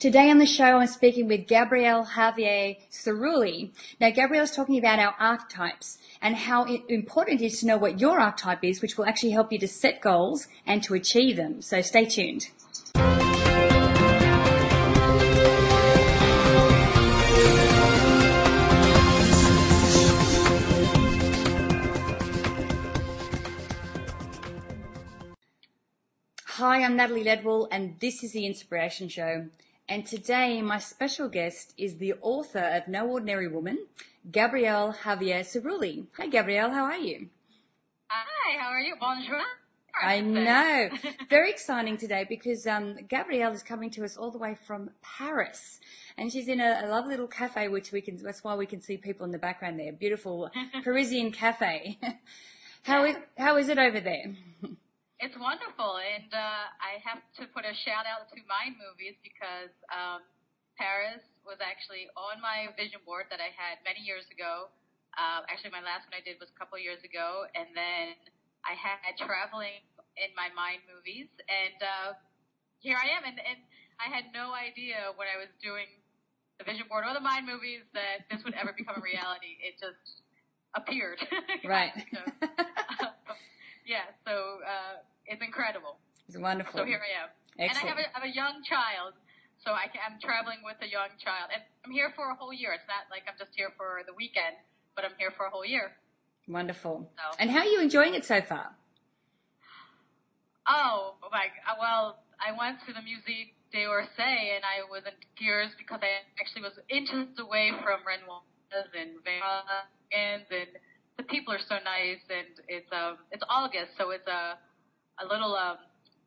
Today on the show, I'm speaking with Gabrielle Javier Cerulli. Now, Gabrielle is talking about our archetypes and how important it is to know what your archetype is, which will actually help you to set goals and to achieve them. So stay tuned. Hi, I'm Natalie Ledwell, and this is the Inspiration Show. And today, my special guest is the author of No Ordinary Woman, Gabrielle Javier Cerulli. Hi, Gabrielle. How are you? Hi. How are you? Bonjour. I know. Very exciting today because um, Gabrielle is coming to us all the way from Paris, and she's in a, a, lovely little cafe, which we can. That's why we can see people in the background there. Beautiful Parisian cafe. how is how is it over there? It's wonderful, and uh, I have to put a shout out to Mind Movies because um, Paris was actually on my vision board that I had many years ago. Uh, actually, my last one I did was a couple years ago, and then I had traveling in my Mind Movies, and uh, here I am. And, and I had no idea when I was doing the vision board or the Mind Movies that this would ever become a reality. It just appeared. Right. so, yeah, so uh, it's incredible. It's wonderful. So here I am. Excellent. And I have a, I have a young child, so I can, I'm traveling with a young child. And I'm here for a whole year. It's not like I'm just here for the weekend, but I'm here for a whole year. Wonderful. So. And how are you enjoying it so far? Oh, my, well, I went to the Musée d'Orsay and I was in tears because I actually was inches away from Renoir and Van and the people are so nice, and it's um it's August, so it's a a little um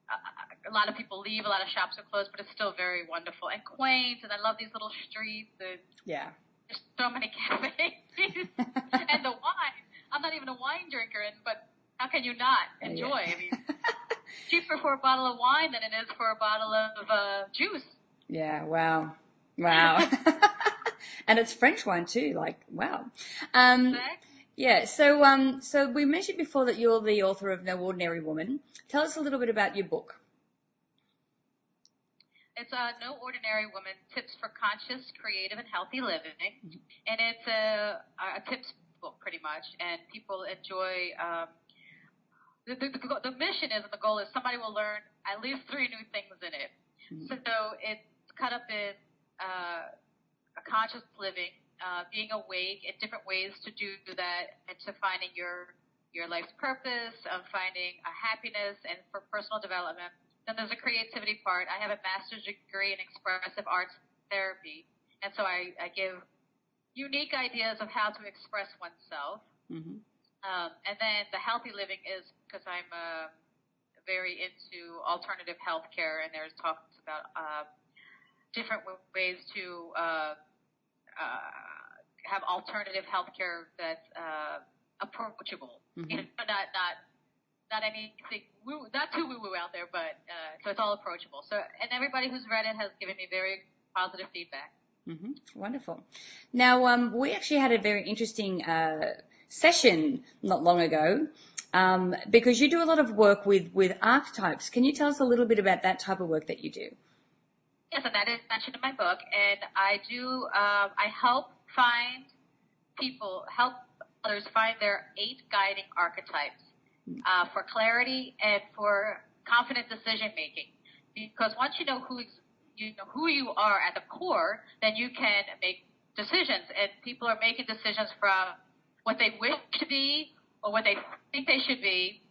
a, a lot of people leave, a lot of shops are closed, but it's still very wonderful and quaint, and I love these little streets and yeah, there's so many cafes and the wine. I'm not even a wine drinker, and but how can you not enjoy? Yeah. I mean, cheaper for a bottle of wine than it is for a bottle of uh, juice. Yeah. Wow. Wow. and it's French wine too. Like wow. Um, exactly. Yeah, so um, so we mentioned before that you're the author of No Ordinary Woman. Tell us a little bit about your book. It's a No Ordinary Woman: Tips for Conscious, Creative, and Healthy Living, mm-hmm. and it's a, a tips book pretty much, and people enjoy. Um, the, the, the mission is and the goal is somebody will learn at least three new things in it. Mm-hmm. So it's cut up in uh, a conscious living, uh, being awake in different ways to do that and to finding your your life's purpose, of finding a happiness and for personal development. Then there's a creativity part. I have a master's degree in expressive arts therapy, and so I, I give unique ideas of how to express oneself. Mm-hmm. Um, and then the healthy living is because I'm uh, very into alternative healthcare, and there's talks about uh, different ways to uh, uh, have alternative healthcare that's uh, approachable. Mm-hmm. You know, not not not anything woo, not too woo woo out there, but uh, so it's all approachable. So and everybody who's read it has given me very positive feedback. Mm-hmm. Wonderful. Now um, we actually had a very interesting uh, session not long ago. Um, because you do a lot of work with, with archetypes. Can you tell us a little bit about that type of work that you do? Yes, and that is mentioned in my book. And I do, um, I help find people, help others find their eight guiding archetypes uh, for clarity and for confident decision making. Because once you know who you know who you are at the core, then you can make decisions. And people are making decisions from what they wish to be or what they think they should be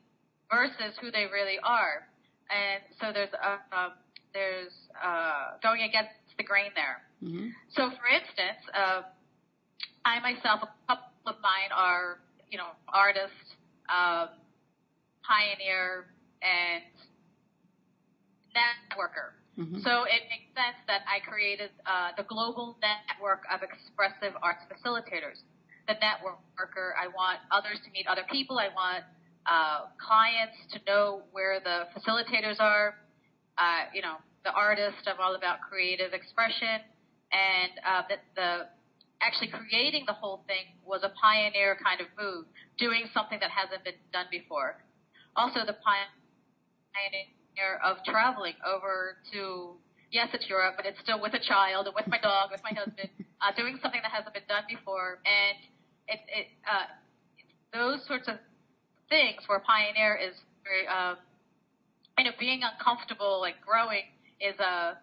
versus who they really are. And so there's a, um, there's uh, going against the grain there. Mm-hmm. So, for instance, uh, I myself, a couple of mine are, you know, artists, um, pioneer, and networker. Mm-hmm. So it makes sense that I created uh, the global network of expressive arts facilitators. The networker, I want others to meet other people. I want uh, clients to know where the facilitators are uh, you know, the artist. I'm all about creative expression, and uh, that the actually creating the whole thing was a pioneer kind of move, doing something that hasn't been done before. Also, the pioneer of traveling over to yes, it's Europe, but it's still with a child and with my dog, with my husband, uh, doing something that hasn't been done before, and it, it uh, those sorts of things where pioneer is very, uh, you know, being uncomfortable, like growing, is a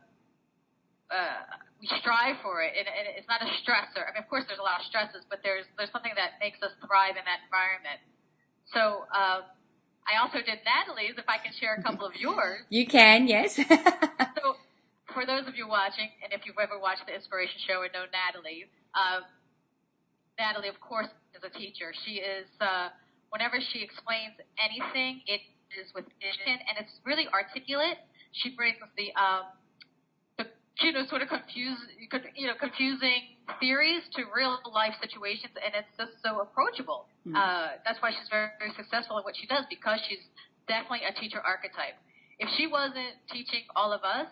uh, we strive for it, and, and it's not a stressor. I mean, of course, there's a lot of stresses, but there's there's something that makes us thrive in that environment. So. Uh, I also did Natalie's. If I can share a couple of yours, you can. Yes. so, for those of you watching, and if you've ever watched the Inspiration Show and know Natalie, uh, Natalie, of course, is a teacher. She is. Uh, whenever she explains anything, it is with vision, and it's really articulate. She brings the um, you know, sort of confuse, you know, confusing theories to real life situations, and it's just so approachable. Mm. Uh, that's why she's very, very successful in what she does because she's definitely a teacher archetype. If she wasn't teaching all of us,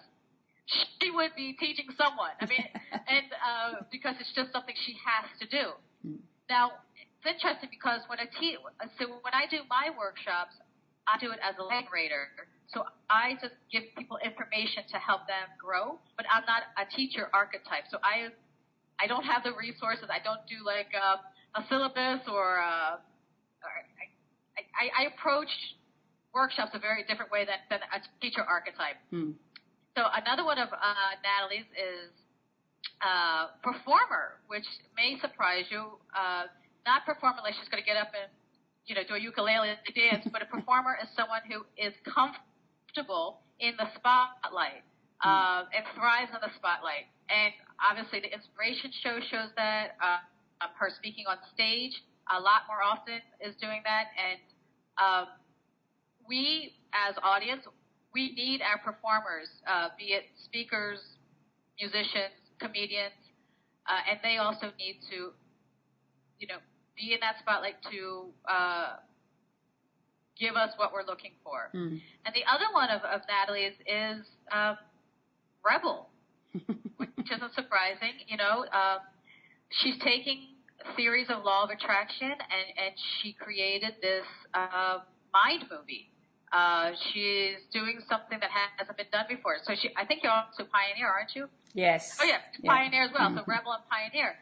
she would be teaching someone. I mean, and uh, because it's just something she has to do. Mm. Now, it's interesting because when I teach, so when I do my workshops, I do it as a narrator. So I just give people information to help them grow, but I'm not a teacher archetype. So I, I don't have the resources. I don't do like a, a syllabus or, a, or I, I, I approach workshops a very different way than, than a teacher archetype. Hmm. So another one of uh, Natalie's is uh, performer, which may surprise you. Uh, not performer like she's going to get up and you know do a ukulele dance, but a performer is someone who is comfortable comfortable in the spotlight uh, and thrives on the spotlight. And obviously, the inspiration show shows that. Uh, her speaking on stage a lot more often is doing that, and um, we, as audience, we need our performers, uh, be it speakers, musicians, comedians, uh, and they also need to, you know, be in that spotlight to uh, give us what we're looking for. Mm. And the other one of, of Natalie's is um, Rebel, which isn't surprising. You know, um, she's taking theories of law of attraction and, and she created this uh, mind movie. Uh, she's doing something that hasn't been done before. So she, I think you're also pioneer, aren't you? Yes. Oh yeah, yeah. pioneer as well. So rebel and pioneer,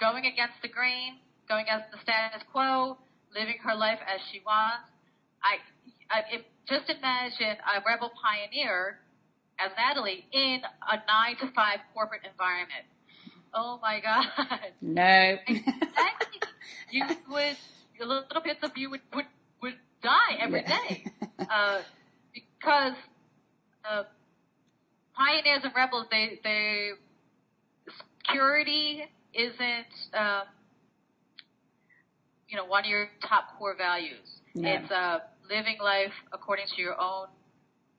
going against the grain, going against the status quo, living her life as she wants, I, I if, just imagine a rebel pioneer as Natalie in a nine to five corporate environment. Oh my God. No. exactly. You would, little bits of you would, would, would die every yeah. day, uh, because, uh, pioneers and rebels, they, they, security isn't, um, you know, one of your top core values. It's, uh, living life according to your own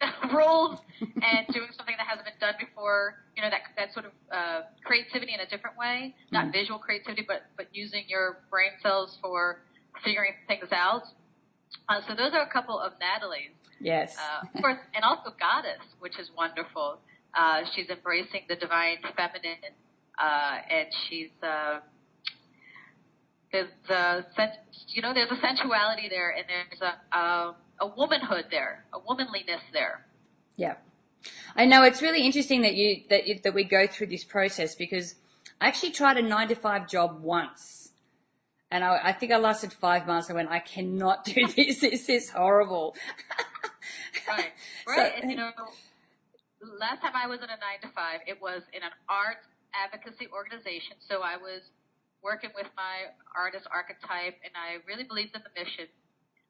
rules and doing something that hasn't been done before. You know, that that sort of uh, creativity in a different way, not mm. visual creativity, but but using your brain cells for figuring things out. Uh, so those are a couple of Natalie's. Yes. Uh, of course, and also Goddess, which is wonderful. Uh, she's embracing the divine feminine, uh, and she's uh, there's a you know there's a sensuality there and there's a a, a womanhood there a womanliness there yeah i know it's really interesting that you that you, that we go through this process because i actually tried a nine to five job once and I, I think I lasted five months. I went, I cannot do this. This is horrible. right, right. So, and you know, last time I was in a nine to five, it was in an art advocacy organization. So I was working with my artist archetype, and I really believed in the mission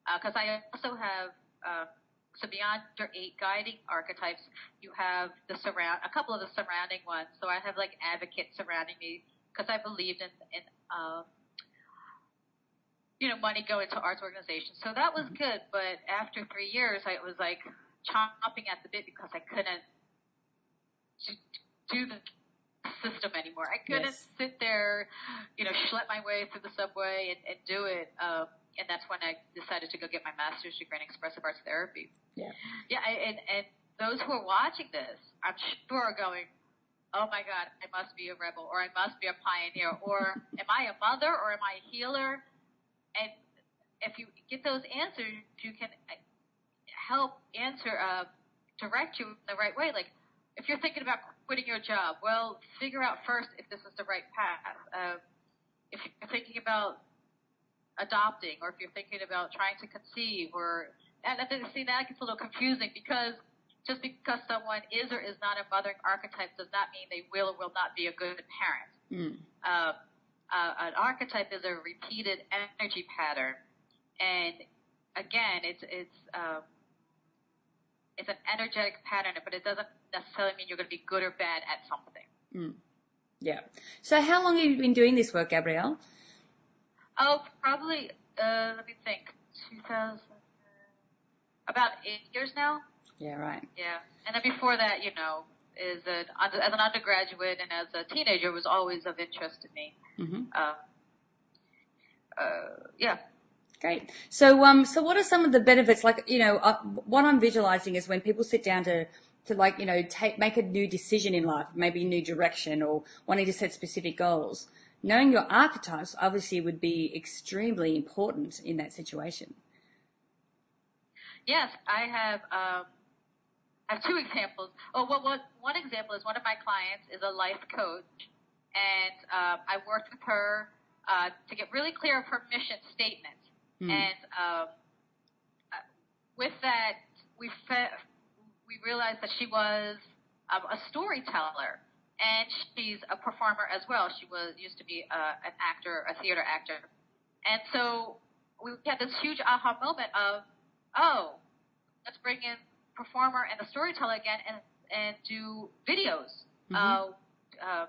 because uh, I also have. Uh, so beyond your eight guiding archetypes, you have the surround, a couple of the surrounding ones. So I have like advocates surrounding me because I believed in, in uh, you know, money going to arts organizations. So that was good. But after three years, I was like chomping at the bit because I couldn't do the system anymore. I couldn't yes. sit there, you know, schlep my way through the subway and, and do it. Um, and that's when I decided to go get my master's degree in expressive arts therapy. Yeah. Yeah. I, and, and those who are watching this, I'm sure are going, oh my God, I must be a rebel, or I must be a pioneer, or am I a mother, or am I a healer? And if you get those answers, you can uh, help answer, uh, direct you in the right way. Like, if you're thinking about quitting your job, well, figure out first if this is the right path. Uh, if you're thinking about adopting, or if you're thinking about trying to conceive, or and I think see that gets a little confusing because just because someone is or is not a mothering archetype does not mean they will or will not be a good parent. Mm. Uh, uh, an archetype is a repeated energy pattern, and again, it's it's um, it's an energetic pattern, but it doesn't necessarily mean you're going to be good or bad at something. Mm. Yeah. So, how long have you been doing this work, Gabrielle? Oh, probably. Uh, let me think. 2000. About eight years now. Yeah, right. Yeah, and then before that, you know, is an as an undergraduate and as a teenager was always of interest to me. Mm-hmm. Uh, uh, yeah. Great. So, um, so what are some of the benefits? Like, you know, uh, what I'm visualizing is when people sit down to, to like, you know, take make a new decision in life, maybe a new direction, or wanting to set specific goals. Knowing your archetypes obviously would be extremely important in that situation. Yes, I have. Um, I have two examples. Oh, well, what, one example is one of my clients is a life coach, and um, I worked with her uh, to get really clear of her mission statement. Mm. And um, uh, with that, we fe- we realized that she was um, a storyteller, and she's a performer as well. She was used to be uh, an actor, a theater actor, and so we had this huge aha moment of, oh, let's bring in performer and the storyteller again and and do videos, Mhm. uh, uh,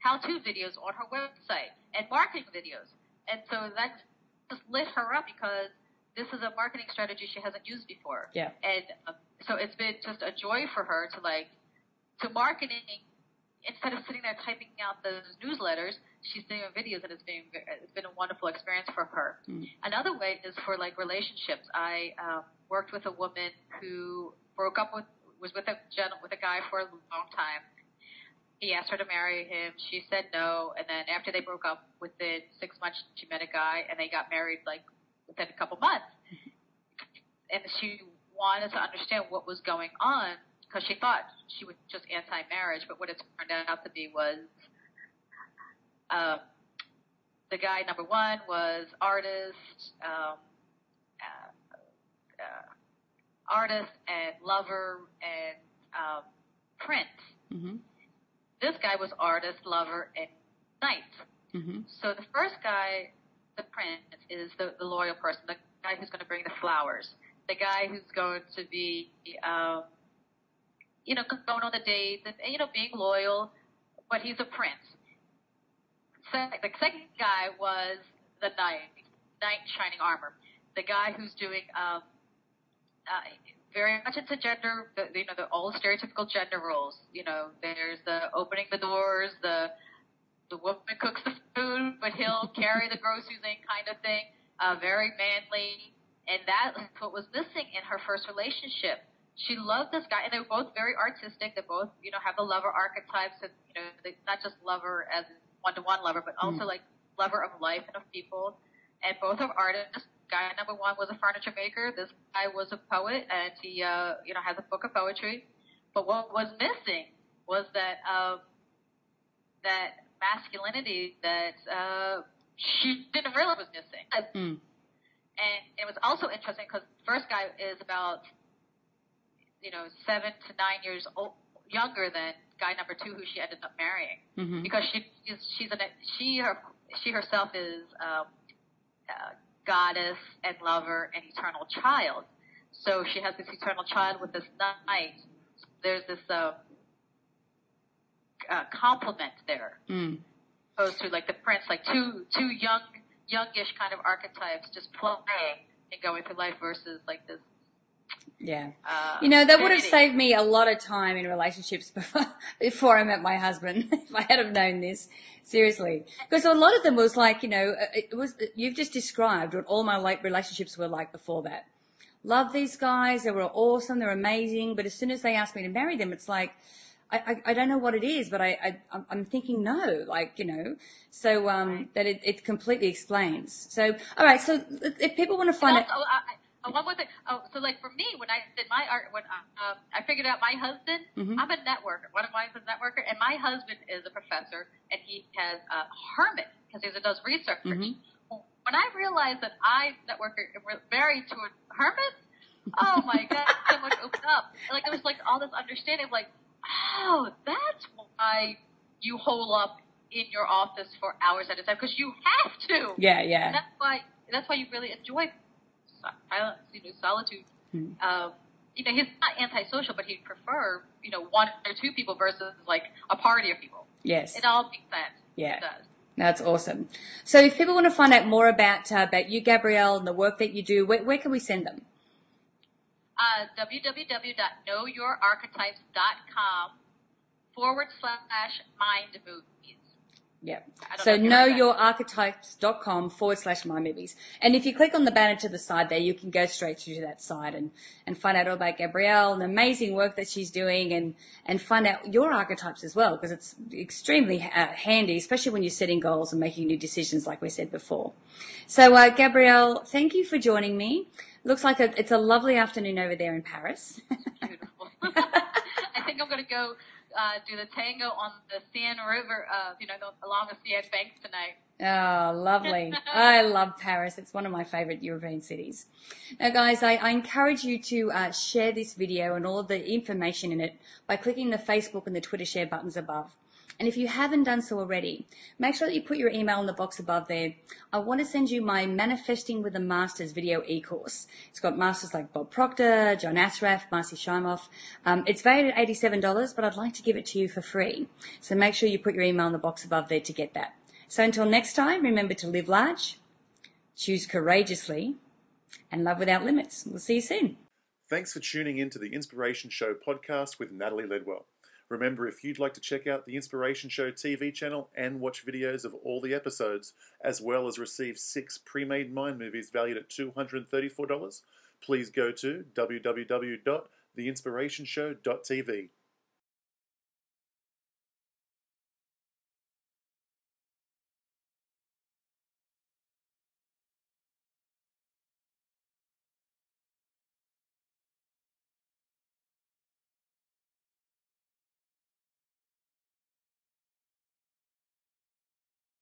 how-to videos on her website and marketing videos. And so that just lit her up because this is a marketing strategy she hasn't used before. Yeah. And uh, so it's been just a joy for her to like to marketing instead of sitting there typing out those newsletters, she's doing videos and it's been it's been a wonderful experience for her. Mm. Another way is for like relationships. I um, worked with a woman who broke up with was with a gen- with a guy for a long time. He asked her to marry him. She said no, and then after they broke up, within six months, she met a guy and they got married like within a couple months. And she wanted to understand what was going on because she thought she was just anti-marriage, but what it turned out to be was um, the guy number one was artist, um, uh, uh, artist and lover and um, prince. Mm-hmm. This guy was artist, lover, and knight. Mm-hmm. So the first guy, the prince, is the, the loyal person, the guy who's going to bring the flowers, the guy who's going to be, um, you know, going on the dates and, you know, being loyal, but he's a prince. So the second guy was the knight, knight in shining armor, the guy who's doing um, uh, very much into gender, you know, the old stereotypical gender roles. You know, there's the opening the doors, the the woman cooks the food, but he'll carry the groceries in kind of thing. Uh, very manly, and that's what was missing in her first relationship. She loved this guy, and they were both very artistic. They both, you know, have the lover archetypes, and you know, they, not just lover as one-to-one lover, but also like lover of life and of people. And both are artists. Guy number one was a furniture maker. This guy was a poet, and he, uh, you know, has a book of poetry. But what was missing was that um, that masculinity that uh, she didn't realize was missing. Mm. And it was also interesting because the first guy is about, you know, seven to nine years old, younger than guy number two, who she ended up marrying, Mm-hmm. because she is she's an she her she herself is um, uh, goddess and lover and eternal child. So she has this eternal child with this knight. There's this uh, uh, complement there Mm. opposed to like the prince, like two two young youngish kind of archetypes just playing and going through life versus like this. Yeah. Uh, You know, that would have saved me a lot of time in relationships before, before I met my husband. if I had have known this, seriously, because a lot of them was like, you know, uh, it was you've just described what all my like relationships were like before that. love these guys. They were awesome. They're amazing. But as soon as they asked me to marry them, it's like, I, I, I don't know what it is, but I, I, I'm- I'm thinking no, like, you know, so, um, that it, it completely explains. So, all right. So if people want to find And it, also, I, I, one more thing. Oh, so like for me, when I did my art, when uh, um, I figured out my husband, Mhm. I'm a networker. One of mine is a networker, and my husband is a professor, and he has a hermit because he does research. Mhm. When I realized that I networker were married to a hermit, oh my god, so much opened up. Like there was like all this understanding of like, oh, that's why you hole up in your office for hours at a time because you have to. yeah, And yeah, that's why that's why you really enjoy silence, you know, solitude. Um, you know, he's not antisocial, but he'd prefer, you know, one or two people versus like a party of people. yes. It all makes sense. Yeah. It does. That's awesome. So if people want to find out more about, uh, about you, Gabrielle, and the work that you do, where, where can we send them? Uh, www.knowyourarchetypes.com forward slash mind movies. Yeah. So know if you heard knowyourarchetypes.com forward slash my movies. And if you click on the banner to the side there, you can go straight through to that site and, and find out all about Gabrielle and the amazing work that she's doing and, and find out your archetypes as well because it's extremely uh, handy, especially when you're setting goals and making new decisions like we said before. So, uh, Gabrielle, thank you for joining me. Looks like a, it's a lovely afternoon over there in Paris. Beautiful. I think I'm going to go uh, do the tango on the Seine River, uh, you know, along the Seine banks tonight. Oh, lovely. I love Paris. It's one of my favorite European cities. Now, guys, I, I encourage you to uh, share this video and all of the information in it by clicking the Facebook and the Twitter share buttons above. And if you haven't done so already, make sure that you put your email in the box above there. I want to send you my Manifesting with the Masters video e-course. It's got masters like Bob Proctor, John Assaraf, Marcy Shimoff. Um, it's valued at $87, but I'd like to give it to you for free. So make sure you put your email in the box above there to get that. So until next time, remember to live large, choose courageously, and love without limits. We'll see you soon. Thanks for tuning in to the Inspiration Show podcast with Natalie Ledwell. Remember, if you'd like to check out the Inspiration Show TV channel and watch videos of all the episodes, as well as receive six pre made mind movies valued at $234, please go to www.theinspirationshow.tv.